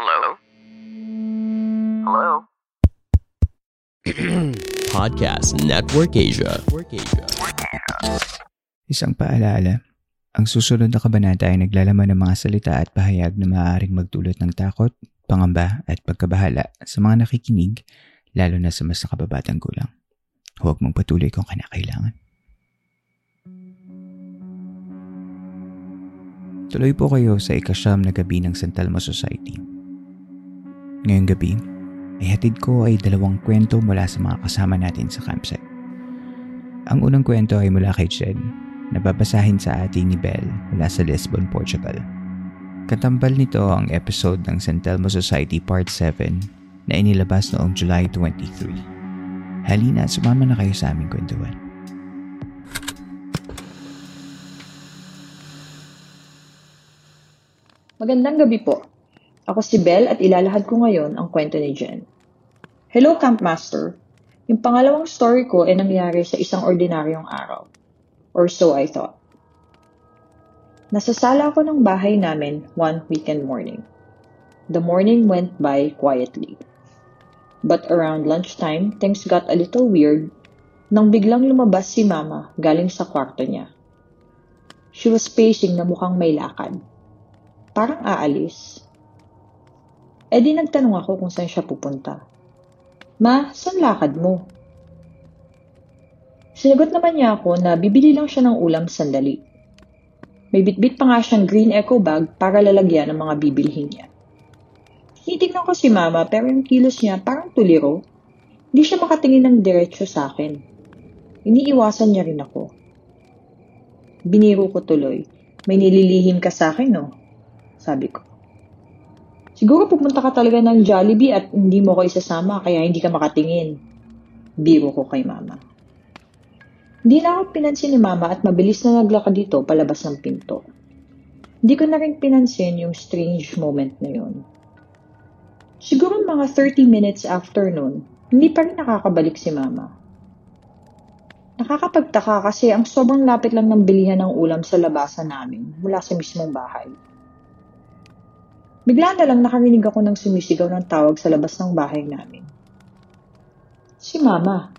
Hello? Hello? Podcast Network Asia. Isang paalala, ang susunod na kabanata ay naglalaman ng mga salita at pahayag na maaaring magdulot ng takot, pangamba at pagkabahala sa mga nakikinig, lalo na sa mas nakababatang gulang. Huwag mong patuloy kung kinakailangan. Tuloy po kayo sa ikasyam na gabi ng San Telmo Society. Ngayong gabi, ay hatid ko ay dalawang kwento mula sa mga kasama natin sa campsite. Ang unang kwento ay mula kay Jed, na babasahin sa atin ni Belle mula sa Lisbon, Portugal. Katambal nito ang episode ng San Telmo Society Part 7 na inilabas noong July 23. Halina at sumama na kayo sa aming kwentuhan. Magandang gabi po. Ako si Belle at ilalahad ko ngayon ang kwento ni Jen. Hello, Campmaster. Yung pangalawang story ko ay nangyari sa isang ordinaryong araw. Or so I thought. Nasasala ako ng bahay namin one weekend morning. The morning went by quietly. But around lunchtime, things got a little weird nang biglang lumabas si Mama galing sa kwarto niya. She was pacing na mukhang may lakad. Parang aalis. E di nagtanong ako kung saan siya pupunta. Ma, saan lakad mo? Sinagot naman niya ako na bibili lang siya ng ulam sandali. May bitbit pa nga siyang green eco bag para lalagyan ng mga bibilhin niya. Tinitignan ko si mama pero yung kilos niya parang tuliro. Hindi siya makatingin ng diretsyo sa akin. Iniiwasan niya rin ako. Biniro ko tuloy. May nililihim ka sa akin, no? Sabi ko. Siguro pupunta ka talaga ng Jollibee at hindi mo ko isasama kaya hindi ka makatingin. Biro ko kay mama. Hindi na ako pinansin ni mama at mabilis na naglakad dito palabas ng pinto. Hindi ko na rin pinansin yung strange moment na yun. Siguro mga 30 minutes after nun, hindi pa rin nakakabalik si mama. Nakakapagtaka kasi ang sobrang lapit lang ng bilihan ng ulam sa labasan namin mula sa mismong bahay. Bigla na lang nakarinig ako ng sumisigaw ng tawag sa labas ng bahay namin. Si Mama.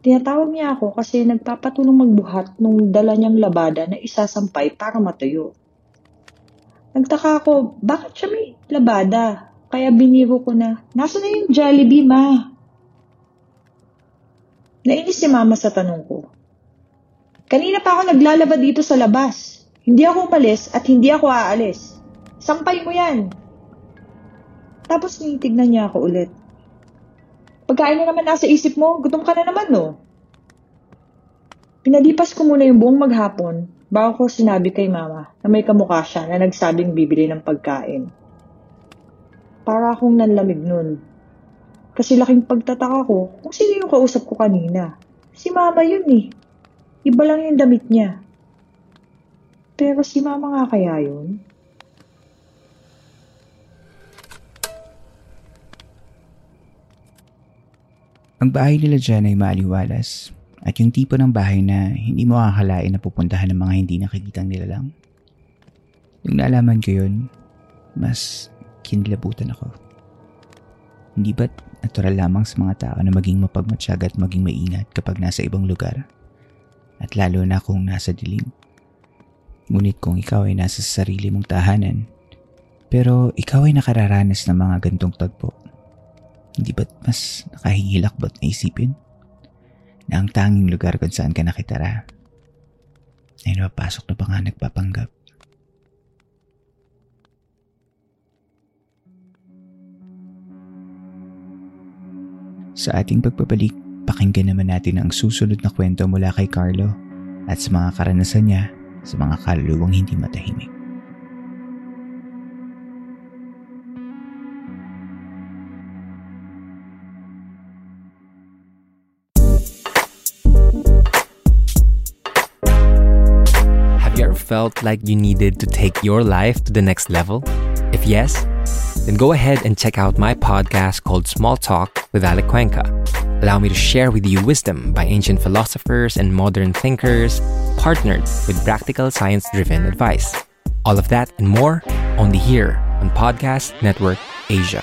Tinatawag niya ako kasi nagpapatulong magbuhat nung dala niyang labada na isasampay para matuyo. Nagtaka ako, bakit siya may labada? Kaya biniro ko na, nasa na yung Jollibee, ma? Nainis si mama sa tanong ko. Kanina pa ako naglalaba dito sa labas. Hindi ako umalis at hindi ako aalis. Sampay mo yan. Tapos tinitignan niya ako ulit. Pagkain na naman nasa isip mo, gutom ka na naman no. Pinalipas ko muna yung buong maghapon bago ko sinabi kay mama na may kamukha siya na nagsabing bibili ng pagkain. Para akong nanlamig nun. Kasi laking pagtataka ko kung sino yung kausap ko kanina. Si mama yun eh. Iba lang yung damit niya. Pero si mama nga kaya yun? Ang bahay nila dyan ay maaliwalas at yung tipo ng bahay na hindi mo akalain na pupuntahan ng mga hindi nakikitang nilalang. Nung naalaman ko yun, mas kinilabutan ako. Hindi ba't natural lamang sa mga tao na maging mapagmatsyag at maging maingat kapag nasa ibang lugar? At lalo na kung nasa dilim. Ngunit kung ikaw ay nasa sarili mong tahanan, pero ikaw ay nakararanas ng mga gantong tagpo, hindi ba't mas nakahihilakbot na isipin na ang tanging lugar kung saan ka nakitara ay napapasok na pa nga nagpapanggap. Sa ating pagbabalik, pakinggan naman natin ang susunod na kwento mula kay Carlo at sa mga karanasan niya sa mga kaluluwang hindi matahimik. Felt like you needed to take your life to the next level? If yes, then go ahead and check out my podcast called Small Talk with Alec Cuenca. Allow me to share with you wisdom by ancient philosophers and modern thinkers, partnered with practical science driven advice. All of that and more only here on Podcast Network Asia.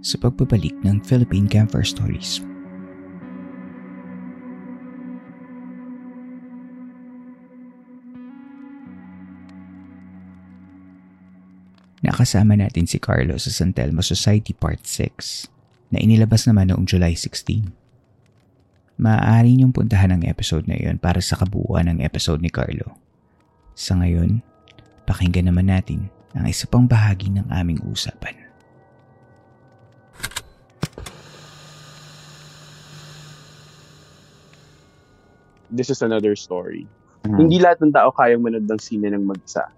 Sa pagbabalik ng Philippine Camper Stories. Nakasama natin si Carlo sa San Telmo Society Part 6 na inilabas naman noong July 16. Maaari niyong puntahan ang episode na iyon para sa kabuuan ng episode ni Carlo. Sa ngayon, pakinggan naman natin ang isa pang bahagi ng aming usapan. This is another story. Hindi lahat ng tao kayang manood ng sine ng mag-isa.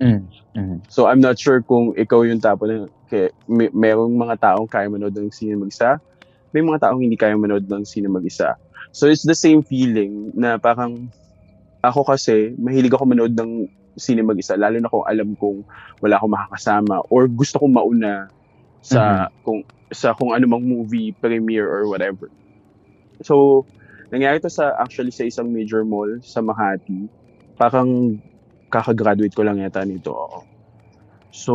Mm. Mm. So I'm not sure kung ikaw yung tapo na kay, may, merong mga taong kaya manood ng sine mag-isa. May mga taong hindi kaya manood ng sine mag-isa. So it's the same feeling na parang ako kasi mahilig ako manood ng sine mag-isa lalo na kung alam kong wala akong makakasama or gusto kong mauna sa kung sa kung anumang movie premiere or whatever. So nangyari to sa actually sa isang major mall sa Makati. Parang kakagraduate ko lang yata nito. Oo. So,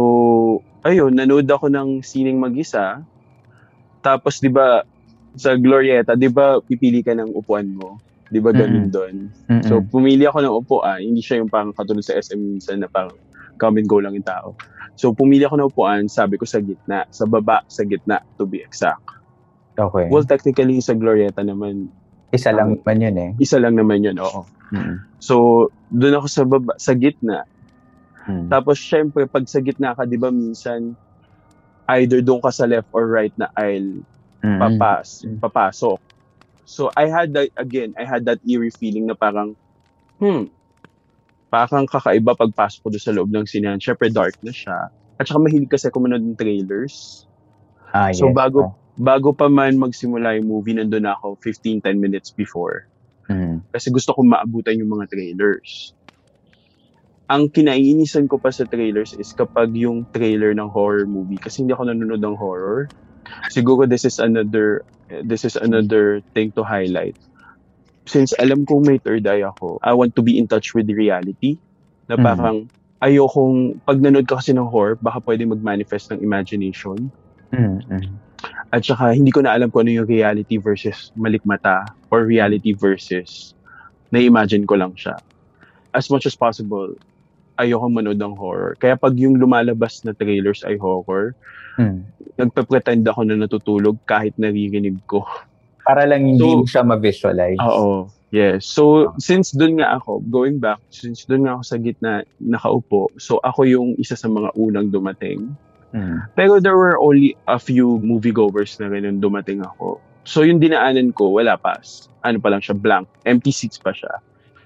ayun, nanood ako ng sining mag-isa. Tapos, di ba, sa Glorieta, di ba, pipili ka ng upuan mo? Di ba, ganun Mm-mm. doon? Mm-mm. So, pumili ako ng upuan. Hindi siya yung parang katulad sa SM minsan na parang come and go lang yung tao. So, pumili ako ng upuan, sabi ko sa gitna. Sa baba, sa gitna, to be exact. okay. Well, technically, sa Glorieta naman, Isa lang man yun eh. isa lang naman yun, oo. Mm. So, doon ako sa baba, sa gitna. Mm. Tapos, syempre, pag sa gitna ka, di ba, minsan, either doon ka sa left or right na aisle, Mm. papas, papasok. So, I had that, again, I had that eerie feeling na parang, hmm, parang kakaiba pagpasok ko doon sa loob ng sinehan. Syempre, dark na siya. At saka mahilig kasi ako manood ng trailers. Ah, So, yes. bago, Oh. Bago pa man magsimula yung movie, nandun na ako 15-10 minutes before. Mm. kasi gusto kong maabutan yung mga trailers. Ang kinaiinisan ko pa sa trailers is kapag yung trailer ng horror movie kasi hindi ako nanonood ng horror. Siguro this is another this is another thing to highlight. Since alam kong may third eye ako, I want to be in touch with reality. Na Mhm. parang ayokong pag nanood ka kasi ng horror, baka pwede mag-manifest ng imagination. Mm. At saka hindi ko na alam kung ano yung reality versus malikmata or reality versus na-imagine ko lang siya. As much as possible, ayoko manood ng horror. Kaya pag yung lumalabas na trailers ay horror, Mm. nagpe-pretend ako na natutulog kahit naririnig ko. Para lang hindi So- mo siya ma-visualize. Oo. Yes. So, since doon nga ako, going back, since doon nga ako sa gitna nakaupo, so ako yung isa sa mga unang dumating. Mm. Pero there were only a few moviegoers na nung dumating ako. So yung dinaanan ko, wala pa. Ano pa lang siya, blank. Empty seats pa siya.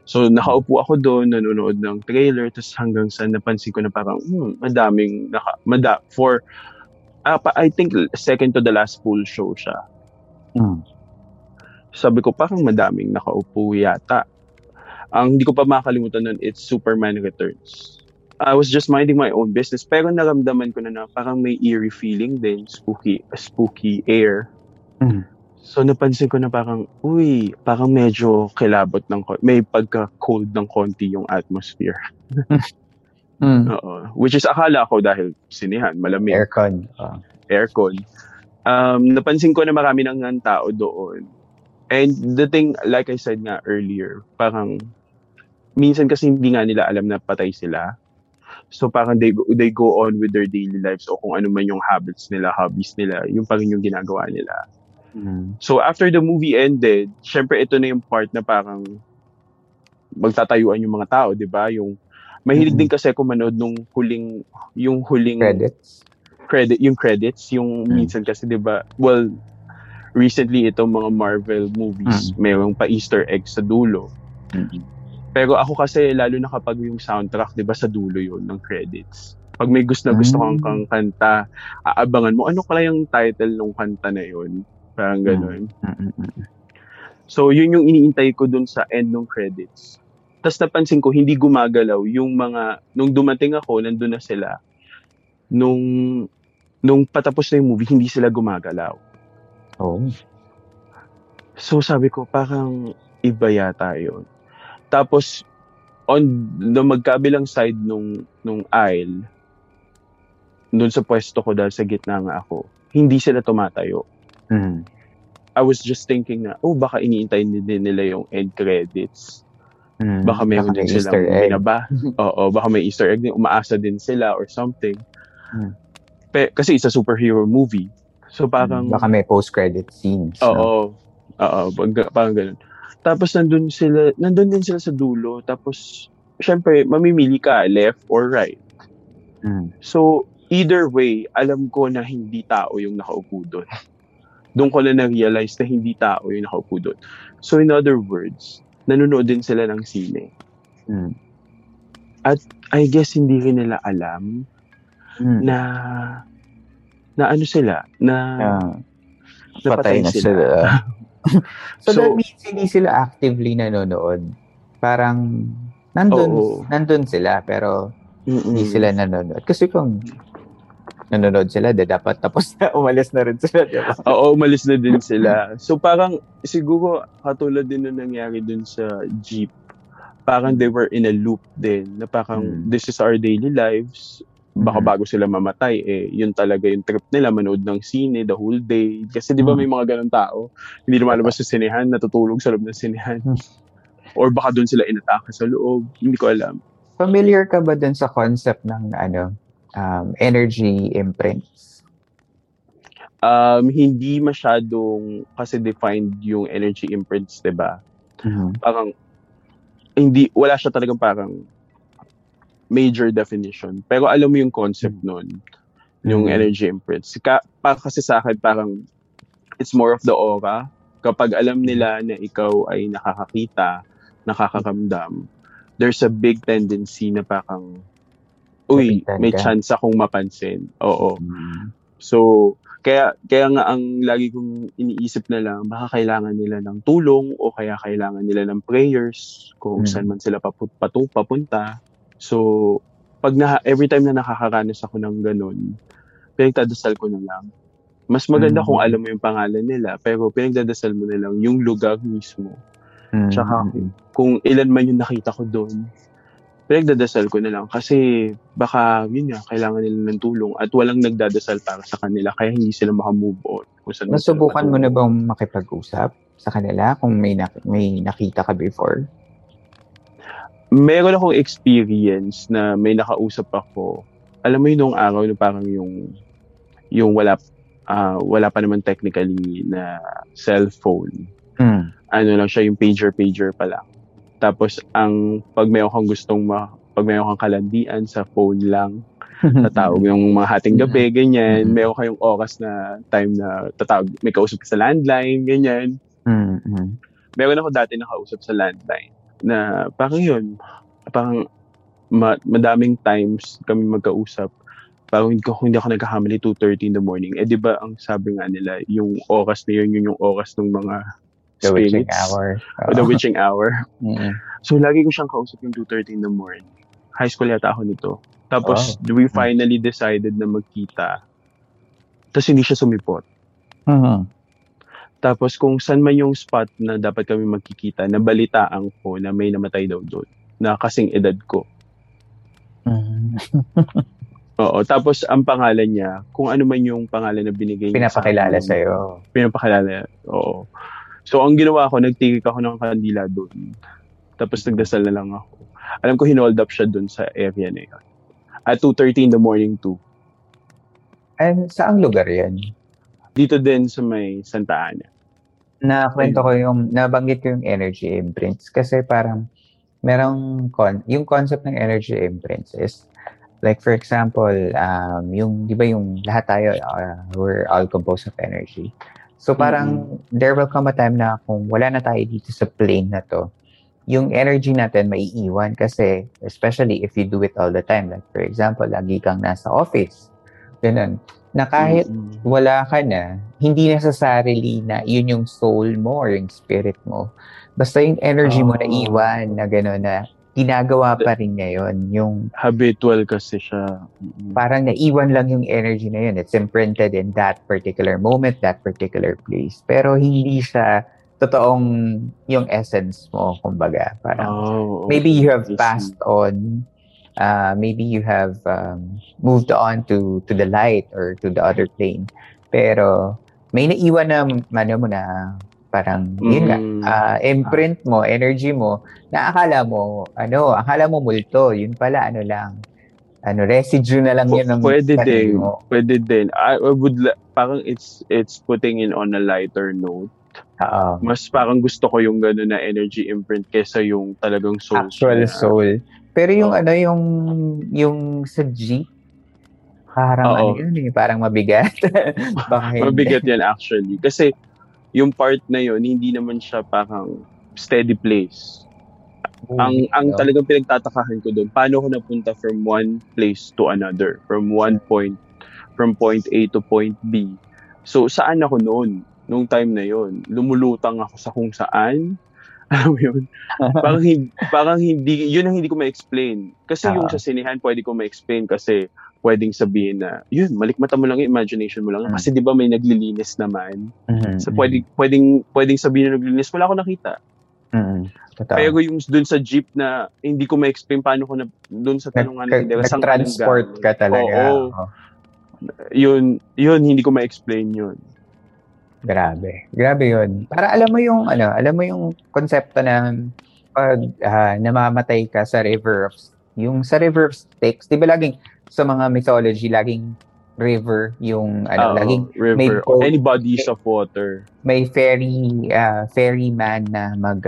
So nakaupo ako doon, nanonood ng trailer, tapos hanggang sa napansin ko na parang, hmm, madaming, naka, mada, for, ah, pa- I think second to the last full show siya. Mm. Sabi ko, parang madaming nakaupo yata. Ang hindi ko pa makakalimutan nun, it's Superman Returns. I was just minding my own business, pero naramdaman ko na na parang may eerie feeling din, spooky, spooky air. Mm. So napansin ko na parang, uy, parang medyo kilabot ng, may pagka-cold ng konti yung atmosphere. Mm. Oo. Which is akala ko dahil sinihan, malamig, Aircon. Oh. aircon. Um, napansin ko na marami ng tao doon. And the thing, like I said nga earlier, parang minsan kasi hindi nga nila alam na patay sila. So parang they, go- they go on with their daily lives o kung ano man yung habits nila, hobbies nila, yung pa rin yung ginagawa nila. Mm. So after the movie ended, syempre ito na yung part na parang magtatayuan yung mga tao, 'di ba? Yung mahilig Mhm. din kasi ako manood nung huling yung huling Credits. credit yung credits yung Mm. minsan kasi 'di ba? Well, recently itong mga Marvel movies, mayroong pa Easter egg sa dulo. Mm. Pero ako kasi lalo na kapag yung soundtrack, 'di ba, sa dulo 'yon ng credits. Pag may gusto na gusto kang, Mm. kang kanta, aabangan mo ano kaya yung title ng kanta na 'yon. Parang gano'n. Mm, mm, mm. So, yun yung iniintay ko dun sa end ng credits. Tapos napansin ko, hindi gumagalaw yung mga, nung dumating ako, nandun na sila. Nung, nung patapos na yung movie, hindi sila gumagalaw. Oh. So, sabi ko, parang iba yata yun. Tapos, on the magkabilang side nung, nung aisle, dun sa pwesto ko dahil sa gitna nga ako, hindi sila tumatayo. Mm. I was just thinking na, oh, baka iniintay din nila yung end credits. Mm. Baka meron may din egg. binaba. Oo, baka may Easter egg din. Umaasa din sila or something. Hmm. Pe, kasi it's a superhero movie. So parang, Mm. Baka may post-credit scenes. no? oo, oo, pag- parang ganun. Tapos nandun sila, nandun din sila sa dulo. Tapos, syempre, mamimili ka, left or right. Mm. So, either way, alam ko na hindi tao yung nakaupo doon. Doon ko na na-realize na hindi tao yung nakaupo doon. So, in other words, nanonood din sila ng sine. Mm. I guess hindi rin nila alam Mm. na na ano sila, na Ah, napatay patay na sila. sila. so, So- that means hindi sila actively nanonood. Parang nandun, Oo. nandun sila pero Mm-mm. hindi sila nanonood. Kasi kung nanonood sila, de dapat tapos na, umalis na rin sila, di ba? Oo, umalis na din sila. So parang siguro katulad din na nangyari dun sa jeep. Parang they were in a loop din na parang Hmm. this is our daily lives. Baka Mhm. bago sila mamatay, eh, yun talaga yung trip nila, manood ng sine the whole day. Kasi di ba Hmm. may mga ganun tao, hindi lumalabas sa sinehan, natutulog sa loob ng sinehan. Hmm. Or baka doon sila inatake sa loob. Hindi ko alam. Familiar ka ba dun sa concept ng ano um, energy imprints? Um, hindi masyadong kasi defined yung energy imprints, di ba? parang hindi wala siya talagang parang major definition pero alam mo yung concept nun yung Mhm. energy imprints Ka, pa, kasi sa akin parang it's more of the aura kapag alam nila na ikaw ay nakakakita nakakaramdam there's a big tendency na parang uy may chance akong mapansin oo Mm. So, kaya kaya nga ang lagi kong iniisip na lang, baka kailangan nila ng tulong o kaya kailangan nila ng prayers kung Mm. saan man sila papu- patu- papunta. So, pag na, every time na nakakaranas ako ng ganun, pinagdadasal ko na lang. Mas maganda Mm. kung alam mo yung pangalan nila, pero pinagdadasal mo na lang yung lugar mismo. Mm. Tsaka kung ilan man yung nakita ko doon, pinagdadasal ko na lang kasi baka yun nga, kailangan nila ng tulong at walang nagdadasal para sa kanila kaya hindi sila makamove on. Kung saan Nasubukan mo na bang makipag-usap sa kanila kung may nak- may nakita ka before? Meron akong experience na may nakausap ako. Alam mo yun nung araw na parang yung yung wala ah, wala pa naman technically na cellphone. Mm. ano lang siya, yung pager-pager pa lang. Tapos, ang pag mayroon kang gustong ma, pag mayroon kang kalandian sa phone lang, tatawag yung mga hating gabi, ganyan. Mhm. Meron kayong oras na time na tatawag, may kausap ka sa landline, ganyan. Mm, mm. Meron ako dati nakausap sa landline na parang yun, parang ma- madaming times kami magkausap. Parang hindi, hindi ako nagkakamali 2.30 in the morning. Eh, di ba, ang sabi nga nila, yung oras na yun, yun yung oras ng mga The witching spirits. hour. O the witching hour. Mm. So, lagi ko siyang kausap yung 2.30 in the morning. High school yata ako nito. Tapos, we finally decided na magkita. Tapos, hindi siya sumipot. Mhm. Tapos kung saan man yung spot na dapat kami magkikita, nabalitaan ko na may namatay daw doon na kasing edad ko. Mm. Oo, tapos ang pangalan niya, kung ano man yung pangalan na binigay niya Pinapakilala sa sa'yo. Pinapakilala, oo. So ang ginawa ko, nagtigik ako ng kandila doon. Tapos nagdasal na lang ako. Alam ko hinold up siya doon sa area na yun. At 2.30 in the morning too. And saang lugar yan? Dito din sa may Santa Ana. Na kwento ko yung, nabanggit ko yung energy imprints kasi parang merong, con, yung concept ng energy imprints is like for example, um, yung, di ba yung lahat tayo, uh, we're all composed of energy. So parang there will come a time na kung wala na tayo dito sa plane na to, yung energy natin maiiwan kasi especially if you do it all the time. Like for example, lagi kang nasa office. Ganun. Na kahit wala ka na, hindi necessarily na yun yung soul mo or yung spirit mo. Basta yung energy mo Ah. na iwan na gano'n na ginagawa pa rin niya yun. Yung Habitual kasi siya. Mm-mm. parang naiwan lang yung energy na yun. It's imprinted in that particular moment, that particular place. Pero hindi siya totoong yung essence mo, kumbaga. Parang Oh, maybe you have passed on uh, maybe you have um, moved on to to the light or to the other plane pero may naiwan na ano mo na parang yun nga Mm. uh, imprint mo energy mo na akala mo ano akala mo multo yun pala ano lang ano residue na lang yun ng Pwede din. mo. Pwede din. I, I would, la- parang it's, it's putting in on a lighter note. Oo. Mas parang gusto ko yung gano'n na energy imprint kesa yung talagang soul. actual soul pero yung Oo. ano yung yung sa G parang Oo. ano yun eh parang mabigat baka hindi. Mabigat yan actually. Kasi yung part na yun, hindi naman siya parang steady place. ang ang no? talagang pinagtatakahan ko doon, paano ko napunta from one place to another, from one point from point A to point B. So saan ako noon? Nung time na yon, lumulutang ako sa kung saan. Alam mo yun? Parang hindi, parang hindi, yun ang hindi ko ma-explain. Kasi yung Ah. sa sinihan, pwede ko ma-explain kasi pwedeng sabihin na, yun, malikmata mo lang yung imagination mo lang. Mm. Kasi di ba may naglilinis naman? Mhm, So pwedeng, pwedeng, pwedeng sabihin na naglilinis, wala ako nakita. Mhm. Totoo. Pero yung dun sa jeep na hindi ko ma-explain paano ko na dun sa tanong nga natin, diba, saan ka talaga. Oo, Oo. yun, yun, hindi ko ma-explain yun. Grabe. Grabe yun. Para alam mo yung, ano, alam mo yung konsepto na pag ah, namamatay ka sa river of, yung sa river of Styx, di ba laging, sa mga mythology, laging river yung, ano, Oo, laging may river, boat. or any bodies of water. may ferry, ah, ferryman na mag,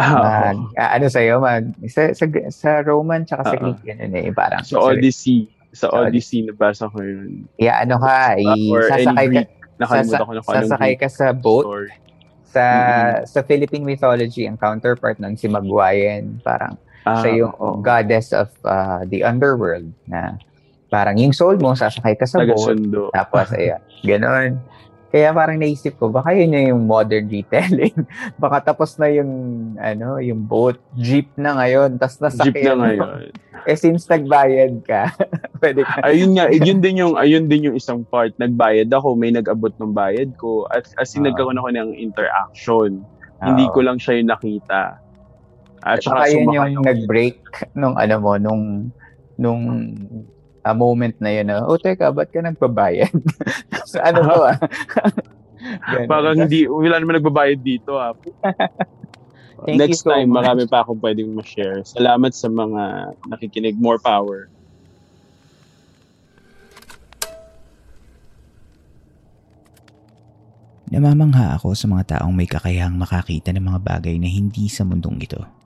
Ah, mag ah, ano sa'yo, mag, sa, sa, sa Roman tsaka sa. Greek, yun eh, parang, sa Odyssey, sa Sa Odyssey, nabasa ko yun. yeah, ano ka, any sasakay ka, nakalimutan ko na sasakay ka sa boat, story. sa Mm-mm. sa Philippine mythology ang counterpart nun si Magwayen parang Ah, siya yung oo. goddess of uh, the underworld na parang yung soul mo sasakay ka sa boat tapos ayan ganon kaya parang naisip ko baka yun yung modern retelling baka tapos na yung ano yung boat jeep na ngayon tas nasakyan Jeep na ngayon. eh since nagbayad ka pwede ka ayun nga, yun din yung ayun din yung isang part. Nagbayad ako, may nag-abot ng bayad ko at as in Ah. nagkaroon ako ng interaction. Hindi Oo. ko lang siya yung nakita. At Saka yun yung nag-break nung ano mo, nung nung a moment na yun na, oh teka, ba't ka nagbabayad? so, ano to ah? Parang hindi, wala naman nagbabayad dito ah. Thank you Next so time, much. marami pa akong pwedeng ma-share. Salamat sa mga nakikinig. More power. Namamangha ako sa mga taong may kakayahang makakita ng mga bagay na hindi sa mundong ito.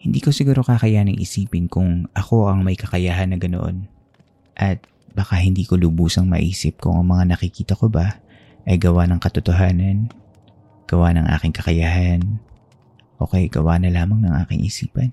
Hindi ko siguro kakayaning isipin kung ako ang may kakayahan na ganoon. At baka hindi ko lubusang maisip kung ang mga nakikita ko ba ay gawa ng katotohanan, gawa ng aking kakayahan, o kay gawa na lamang ng aking isipan.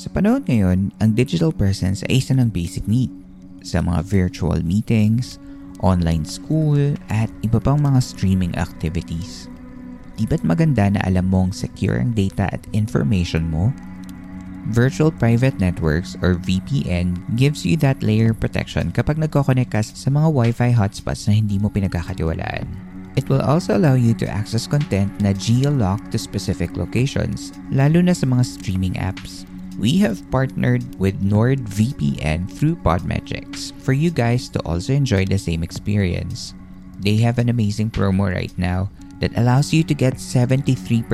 Sa panahon ngayon, ang digital presence ay isa ng basic need sa mga virtual meetings, online school, at iba pang mga streaming activities. Di ba't maganda na alam mong secure ang data at information mo? Virtual Private Networks or VPN gives you that layer protection kapag nagkoconnect ka sa mga Wi-Fi hotspots na hindi mo pinagkakatiwalaan. It will also allow you to access content na geo-locked to specific locations, lalo na sa mga streaming apps. We have partnered with NordVPN through Podmetrics for you guys to also enjoy the same experience. They have an amazing promo right now that allows you to get 73%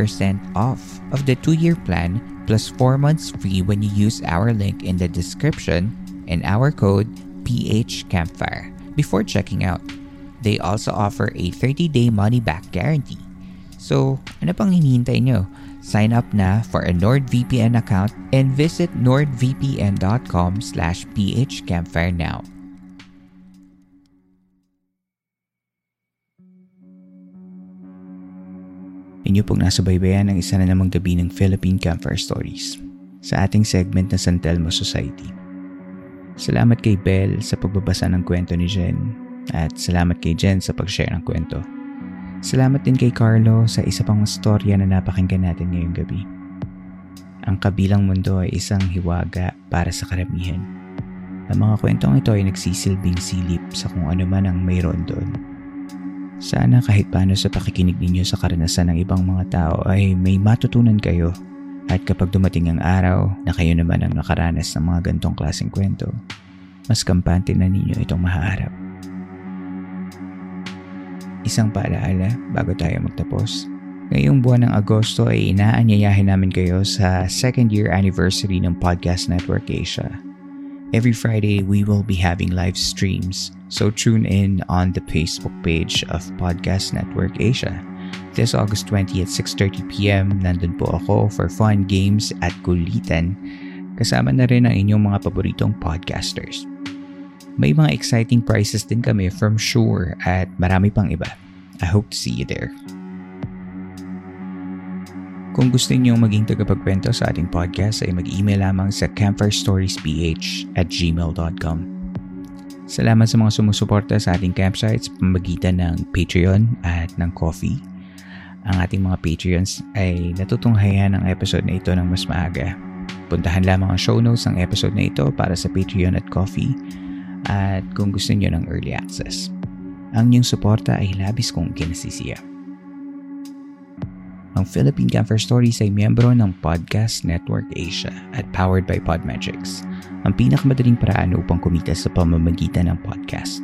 off of the two-year plan plus 4 months free when you use our link in the description and our code PHCampfire before checking out. They also offer a 30-day money-back guarantee. So, ano pang hinihintay nyo? Sign up na for a NordVPN account and visit nordvpn.com slash phcampfire now. Inyo pong nasa baybayan ng isa na namang gabi ng Philippine Campfire Stories sa ating segment na San Telmo Society. Salamat kay Belle sa pagbabasa ng kwento ni Jen at salamat kay Jen sa pag-share ng kwento. Salamat din kay Carlo sa isa pang storya na napakinggan natin ngayong gabi. Ang kabilang mundo ay isang hiwaga para sa karamihan. Ang mga kwentong ito ay nagsisilbing silip sa kung ano man ang mayroon doon. Sana kahit paano sa pakikinig ninyo sa karanasan ng ibang mga tao ay may matutunan kayo at kapag dumating ang araw na kayo naman ang nakaranas ng mga gantong klaseng kwento, mas kampante na ninyo itong mahaharap. Isang paalaala bago tayo magtapos. Ngayong buwan ng Agosto ay inaanyayahin namin kayo sa second year anniversary ng Podcast Network Asia. Every Friday, we will be having live streams, so tune in on the Facebook page of Podcast Network Asia. This August 20 at 6.30pm, nandun po ako for fun games at kulitan, kasama na rin ang inyong mga paboritong podcasters. May mga exciting prizes din kami from Shure at marami pang iba. I hope to see you there. Kung gusto niyo maging tagapagkwento sa ating podcast ay mag-email lamang sa campfirestoriesph at gmail.com. Salamat sa mga sumusuporta sa ating campsites pamagitan ng Patreon at ng Coffee. Ang ating mga Patreons ay natutunghayan ang episode na ito ng mas maaga. Puntahan lamang ang show notes ng episode na ito para sa Patreon at Coffee at kung gusto niyo ng early access. Ang inyong suporta ay labis kong kinasisiya. Ang Philippine Camper Stories ay miyembro ng Podcast Network Asia at powered by Podmetrics, ang pinakamadaling paraan upang kumita sa pamamagitan ng podcast.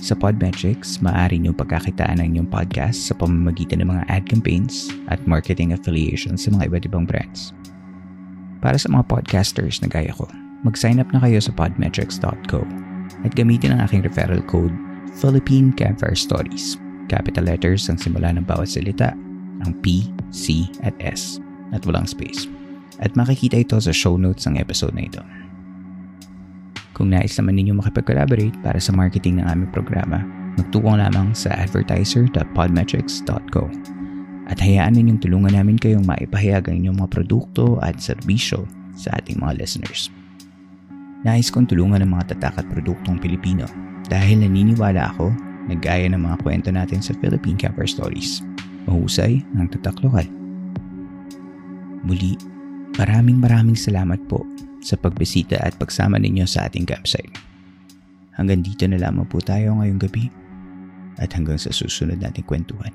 Sa Podmetrics, maaari niyong pagkakitaan ang inyong podcast sa pamamagitan ng mga ad campaigns at marketing affiliations sa mga iba't ibang brands. Para sa mga podcasters na gaya ko, mag-sign up na kayo sa podmetrics.co at gamitin ang aking referral code Philippine Campfire Stories. Capital letters ang simula ng bawat salita ang P, C, at S at walang space. At makikita ito sa show notes ng episode na ito. Kung nais naman ninyo makipag-collaborate para sa marketing ng aming programa, magtuwang lamang sa advertiser.podmetrics.co at hayaan ninyong tulungan namin kayong maipahayag ang inyong mga produkto at serbisyo sa ating mga listeners. Nais kong tulungan ng mga tatak at produktong Pilipino dahil naniniwala ako na gaya ng mga kwento natin sa Philippine Camper Stories – mahusay ng tatak lokal. Muli, maraming maraming salamat po sa pagbisita at pagsama ninyo sa ating campsite. Hanggang dito na lamang po tayo ngayong gabi at hanggang sa susunod nating kwentuhan.